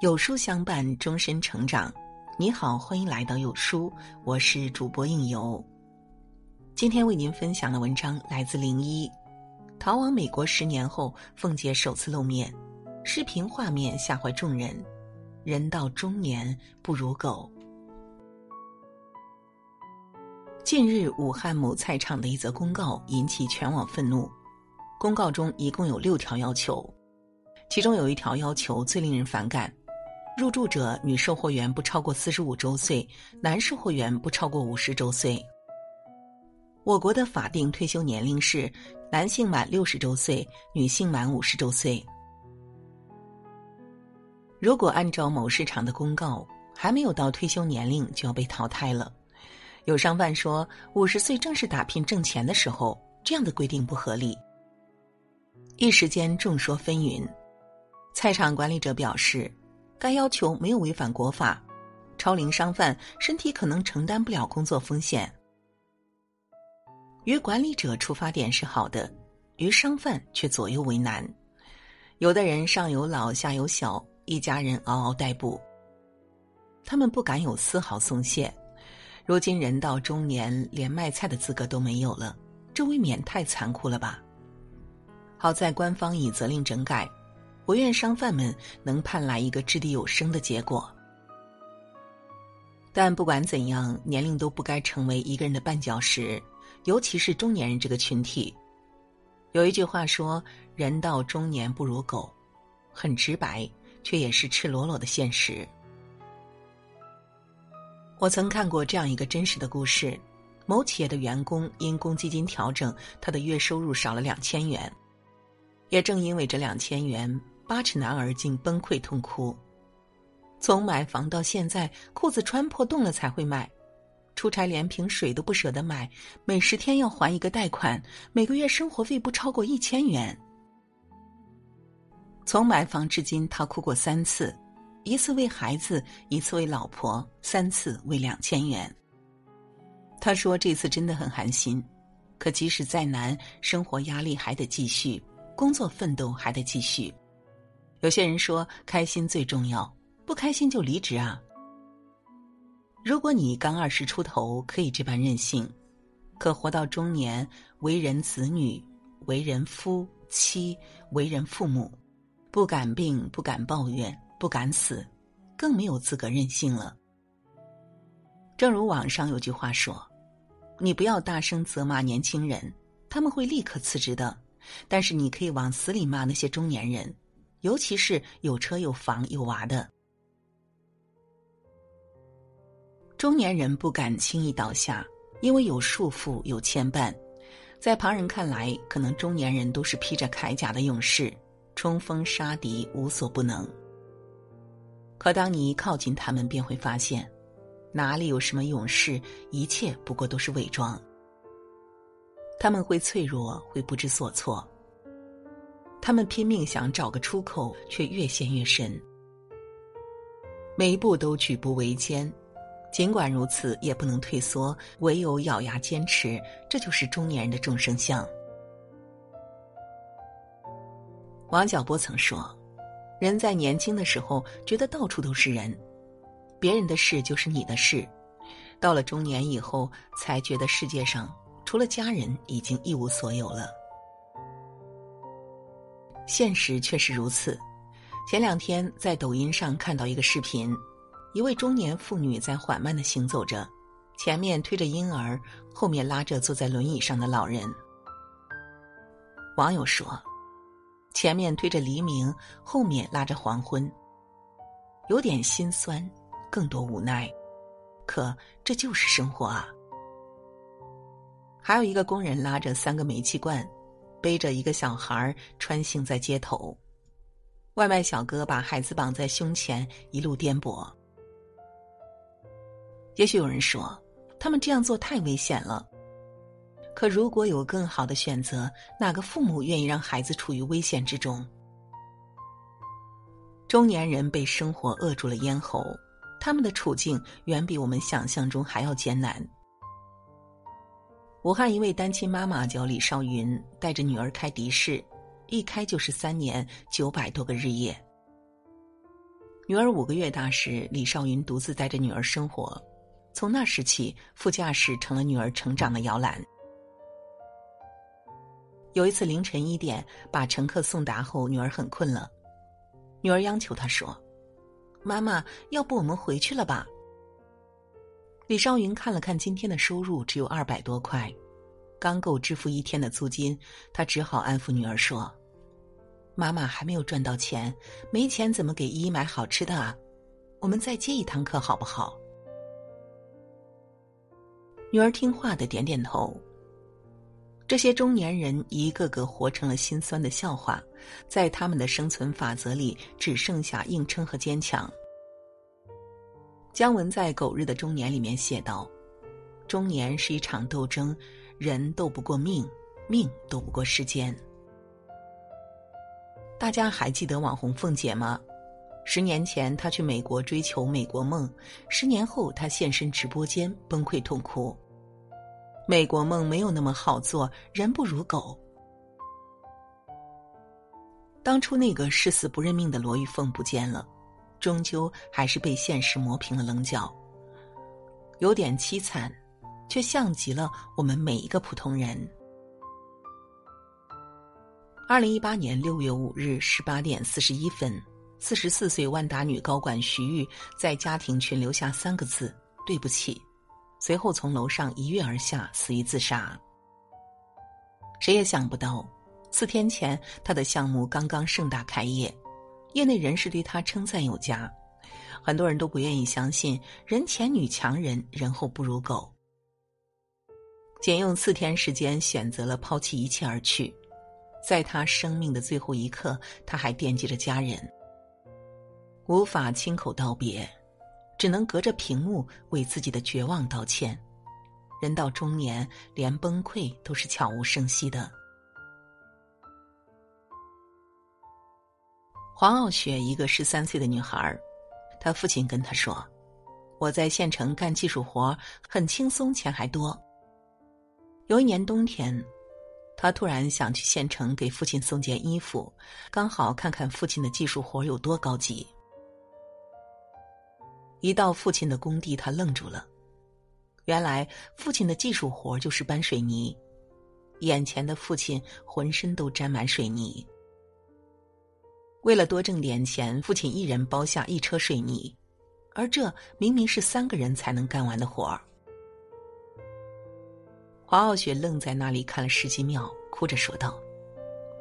有书相伴，终身成长。你好，欢迎来到有书，我是主播应由。今天为您分享的文章来自零一。逃往美国十年后，凤姐首次露面，视频画面吓坏众人。人到中年不如狗。近日，武汉某菜场的一则公告引起全网愤怒。公告中一共有六条要求，其中有一条要求最令人反感：入住者女售货员不超过四十五周岁，男售货员不超过五十周岁。我国的法定退休年龄是男性满六十周岁，女性满五十周岁。如果按照某市场的公告，还没有到退休年龄就要被淘汰了。有商贩说，五十岁正是打拼挣钱的时候，这样的规定不合理。一时间众说纷纭。菜场管理者表示，该要求没有违反国法，超龄商贩身体可能承担不了工作风险。于管理者出发点是好的，于商贩却左右为难。有的人上有老下有小，一家人嗷嗷待哺，他们不敢有丝毫松懈。如今人到中年，连卖菜的资格都没有了，这未免太残酷了吧？好在官方已责令整改，我愿商贩们能盼来一个掷地有声的结果。但不管怎样，年龄都不该成为一个人的绊脚石，尤其是中年人这个群体。有一句话说：“人到中年不如狗”，很直白，却也是赤裸裸的现实。我曾看过这样一个真实的故事：某企业的员工因公积金调整，他的月收入少了两千元。也正因为这两千元，八尺男儿竟崩溃痛哭。从买房到现在，裤子穿破洞了才会买，出差连瓶水都不舍得买，每十天要还一个贷款，每个月生活费不超过一千元。从买房至今，他哭过三次。一次为孩子，一次为老婆，三次为两千元。他说：“这次真的很寒心，可即使再难，生活压力还得继续，工作奋斗还得继续。有些人说开心最重要，不开心就离职啊。如果你刚二十出头，可以这般任性，可活到中年，为人子女，为人夫妻，为人父母，不敢病，不敢抱怨。”不敢死，更没有资格任性了。正如网上有句话说：“你不要大声责骂年轻人，他们会立刻辞职的；但是你可以往死里骂那些中年人，尤其是有车有房有娃的。中年人不敢轻易倒下，因为有束缚有牵绊。在旁人看来，可能中年人都是披着铠甲的勇士，冲锋杀敌无所不能。”可当你一靠近他们，便会发现，哪里有什么勇士，一切不过都是伪装。他们会脆弱，会不知所措。他们拼命想找个出口，却越陷越深。每一步都举步维艰，尽管如此，也不能退缩，唯有咬牙坚持。这就是中年人的众生相。王小波曾说。人在年轻的时候觉得到处都是人，别人的事就是你的事；到了中年以后，才觉得世界上除了家人已经一无所有了。现实却是如此。前两天在抖音上看到一个视频，一位中年妇女在缓慢的行走着，前面推着婴儿，后面拉着坐在轮椅上的老人。网友说。前面推着黎明，后面拉着黄昏。有点心酸，更多无奈。可这就是生活啊！还有一个工人拉着三个煤气罐，背着一个小孩穿行在街头。外卖小哥把孩子绑在胸前，一路颠簸。也许有人说，他们这样做太危险了。可如果有更好的选择，哪个父母愿意让孩子处于危险之中？中年人被生活扼住了咽喉，他们的处境远比我们想象中还要艰难。武汉一位单亲妈妈叫李少云，带着女儿开的士，一开就是三年，九百多个日夜。女儿五个月大时，李少云独自带着女儿生活。从那时起，副驾驶成了女儿成长的摇篮。有一次凌晨一点，把乘客送达后，女儿很困了，女儿央求他说：“妈妈，要不我们回去了吧？”李少云看了看今天的收入只有二百多块，刚够支付一天的租金，他只好安抚女儿说。妈妈还没有赚到钱，没钱怎么给依依买好吃的啊？我们再接一堂课好不好？女儿听话的点点头。这些中年人一个个活成了心酸的笑话，在他们的生存法则里，只剩下硬撑和坚强。姜文在《狗日的中年》里面写道：“中年是一场斗争，人斗不过命，命斗不过时间。”大家还记得网红凤姐吗？十年前她去美国追求美国梦，十年后她现身直播间崩溃痛哭。美国梦没有那么好做，人不如狗。当初那个誓死不认命的罗玉凤不见了，终究还是被现实磨平了棱角。有点凄惨，却像极了我们每一个普通人。二零一八年六月五日十八点四十一分，四十四岁万达女高管徐玉在家庭群留下三个字：“对不起”，随后从楼上一跃而下，死于自杀。谁也想不到，四天前他的项目刚刚盛大开业，业内人士对他称赞有加，很多人都不愿意相信人前女强人，人后不如狗。仅用四天时间，选择了抛弃一切而去。在他生命的最后一刻，他还惦记着家人，无法亲口道别，只能隔着屏幕为自己的绝望道歉。人到中年，连崩溃都是悄无声息的。黄傲雪，一个十三岁的女孩，她父亲跟她说：“我在县城干技术活，很轻松，钱还多。”有一年冬天。他突然想去县城给父亲送件衣服，刚好看看父亲的技术活有多高级。一到父亲的工地，他愣住了。原来父亲的技术活就是搬水泥，眼前的父亲浑身都沾满水泥。为了多挣点钱，父亲一人包下一车水泥，而这明明是三个人才能干完的活儿。黄傲雪愣在那里看了十几秒，哭着说道：“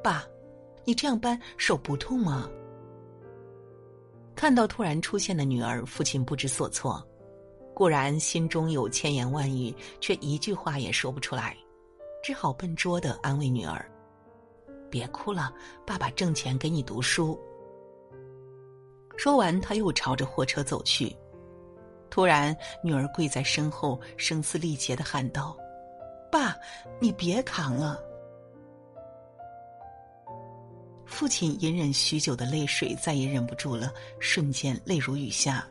爸，你这样搬手不痛吗？”看到突然出现的女儿，父亲不知所措，固然心中有千言万语，却一句话也说不出来，只好笨拙的安慰女儿：“别哭了，爸爸挣钱给你读书。”说完，他又朝着货车走去，突然，女儿跪在身后，声嘶力竭的喊道。爸，你别扛了。父亲隐忍许久的泪水再也忍不住了，瞬间泪如雨下。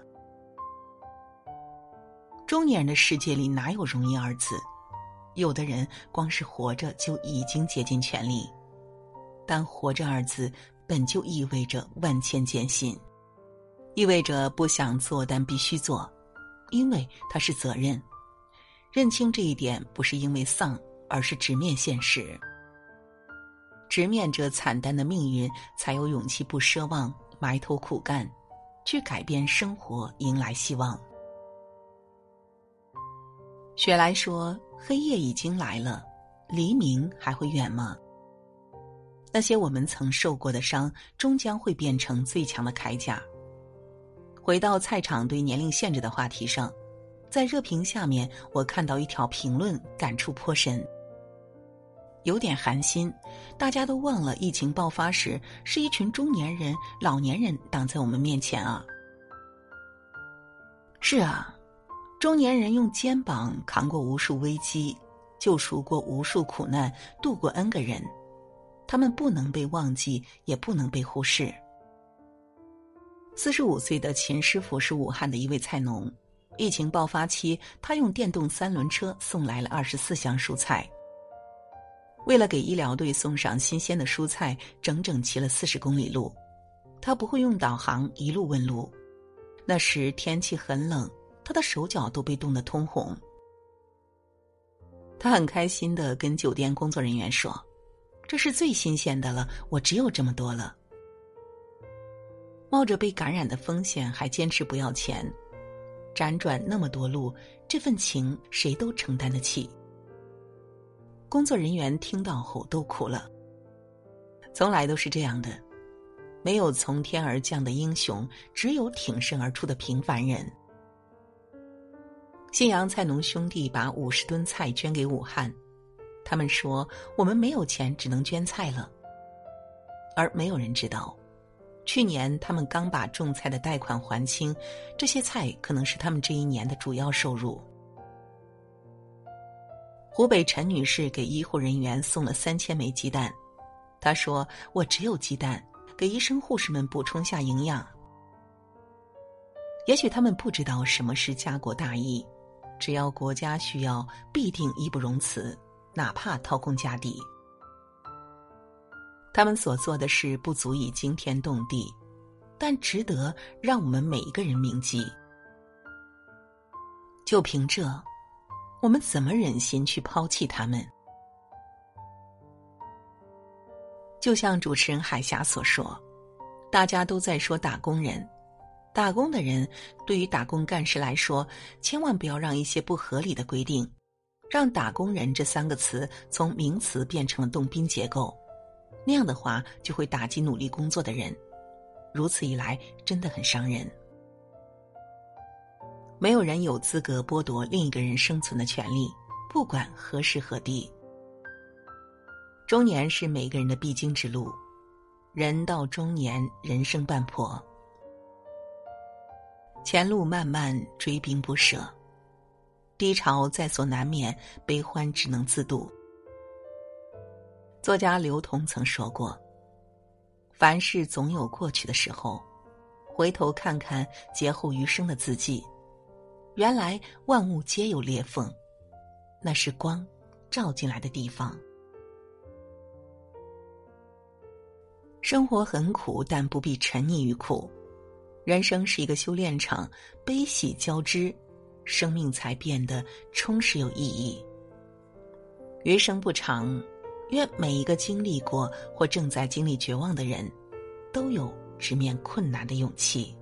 中年人的世界里哪有容易二字？有的人光是活着就已经竭尽全力，但活着二字本就意味着万千艰辛，意味着不想做但必须做，因为它是责任。认清这一点，不是因为丧，而是直面现实。直面这惨淡的命运，才有勇气不奢望，埋头苦干，去改变生活，迎来希望。雪莱说：“黑夜已经来了，黎明还会远吗？”那些我们曾受过的伤，终将会变成最强的铠甲。回到菜场对年龄限制的话题上。在热评下面，我看到一条评论，感触颇深，有点寒心。大家都忘了，疫情爆发时，是一群中年人、老年人挡在我们面前啊。是啊，中年人用肩膀扛过无数危机，救赎过无数苦难，度过 N 个人，他们不能被忘记，也不能被忽视。四十五岁的秦师傅是武汉的一位菜农。疫情爆发期，他用电动三轮车送来了二十四箱蔬菜。为了给医疗队送上新鲜的蔬菜，整整骑了四十公里路。他不会用导航，一路问路，那时天气很冷，他的手脚都被冻得通红。他很开心的跟酒店工作人员说：“这是最新鲜的了，我只有这么多了。”冒着被感染的风险，还坚持不要钱，辗转那么多路，这份情谁都承担得起。工作人员听到后都哭了。从来都是这样的，没有从天而降的英雄，只有挺身而出的平凡人。信阳菜农兄弟把五十吨菜捐给武汉，他们说：“我们没有钱，只能捐菜了。”而没有人知道，去年他们刚把种菜的贷款还清，这些菜可能是他们这一年的主要收入。湖北陈女士给医护人员送了三千枚鸡蛋，她说：“我只有鸡蛋，给医生护士们补充下营养。”也许他们不知道什么是家国大义。只要国家需要，必定义不容辞，哪怕掏空家底。他们所做的事不足以惊天动地，但值得让我们每一个人铭记。就凭这，我们怎么忍心去抛弃他们？就像主持人海霞所说，大家都在说打工人。打工的人，对于打工干事来说，千万不要让一些不合理的规定，让“打工人”这三个词从名词变成了动宾结构，那样的话就会打击努力工作的人。如此一来，真的很伤人。没有人有资格剥夺另一个人生存的权利，不管何时何地。中年是每个人的必经之路，人到中年，人生半坡。前路漫漫，追兵不舍；低潮在所难免，悲欢只能自度。作家刘同曾说过：“凡事总有过去的时候，回头看看劫后余生的自己，原来万物皆有裂缝，那是光照进来的地方。生活很苦，但不必沉溺于苦。”人生是一个修炼场，悲喜交织，生命才变得充实有意义。余生不长，愿每一个经历过或正在经历绝望的人，都有直面困难的勇气。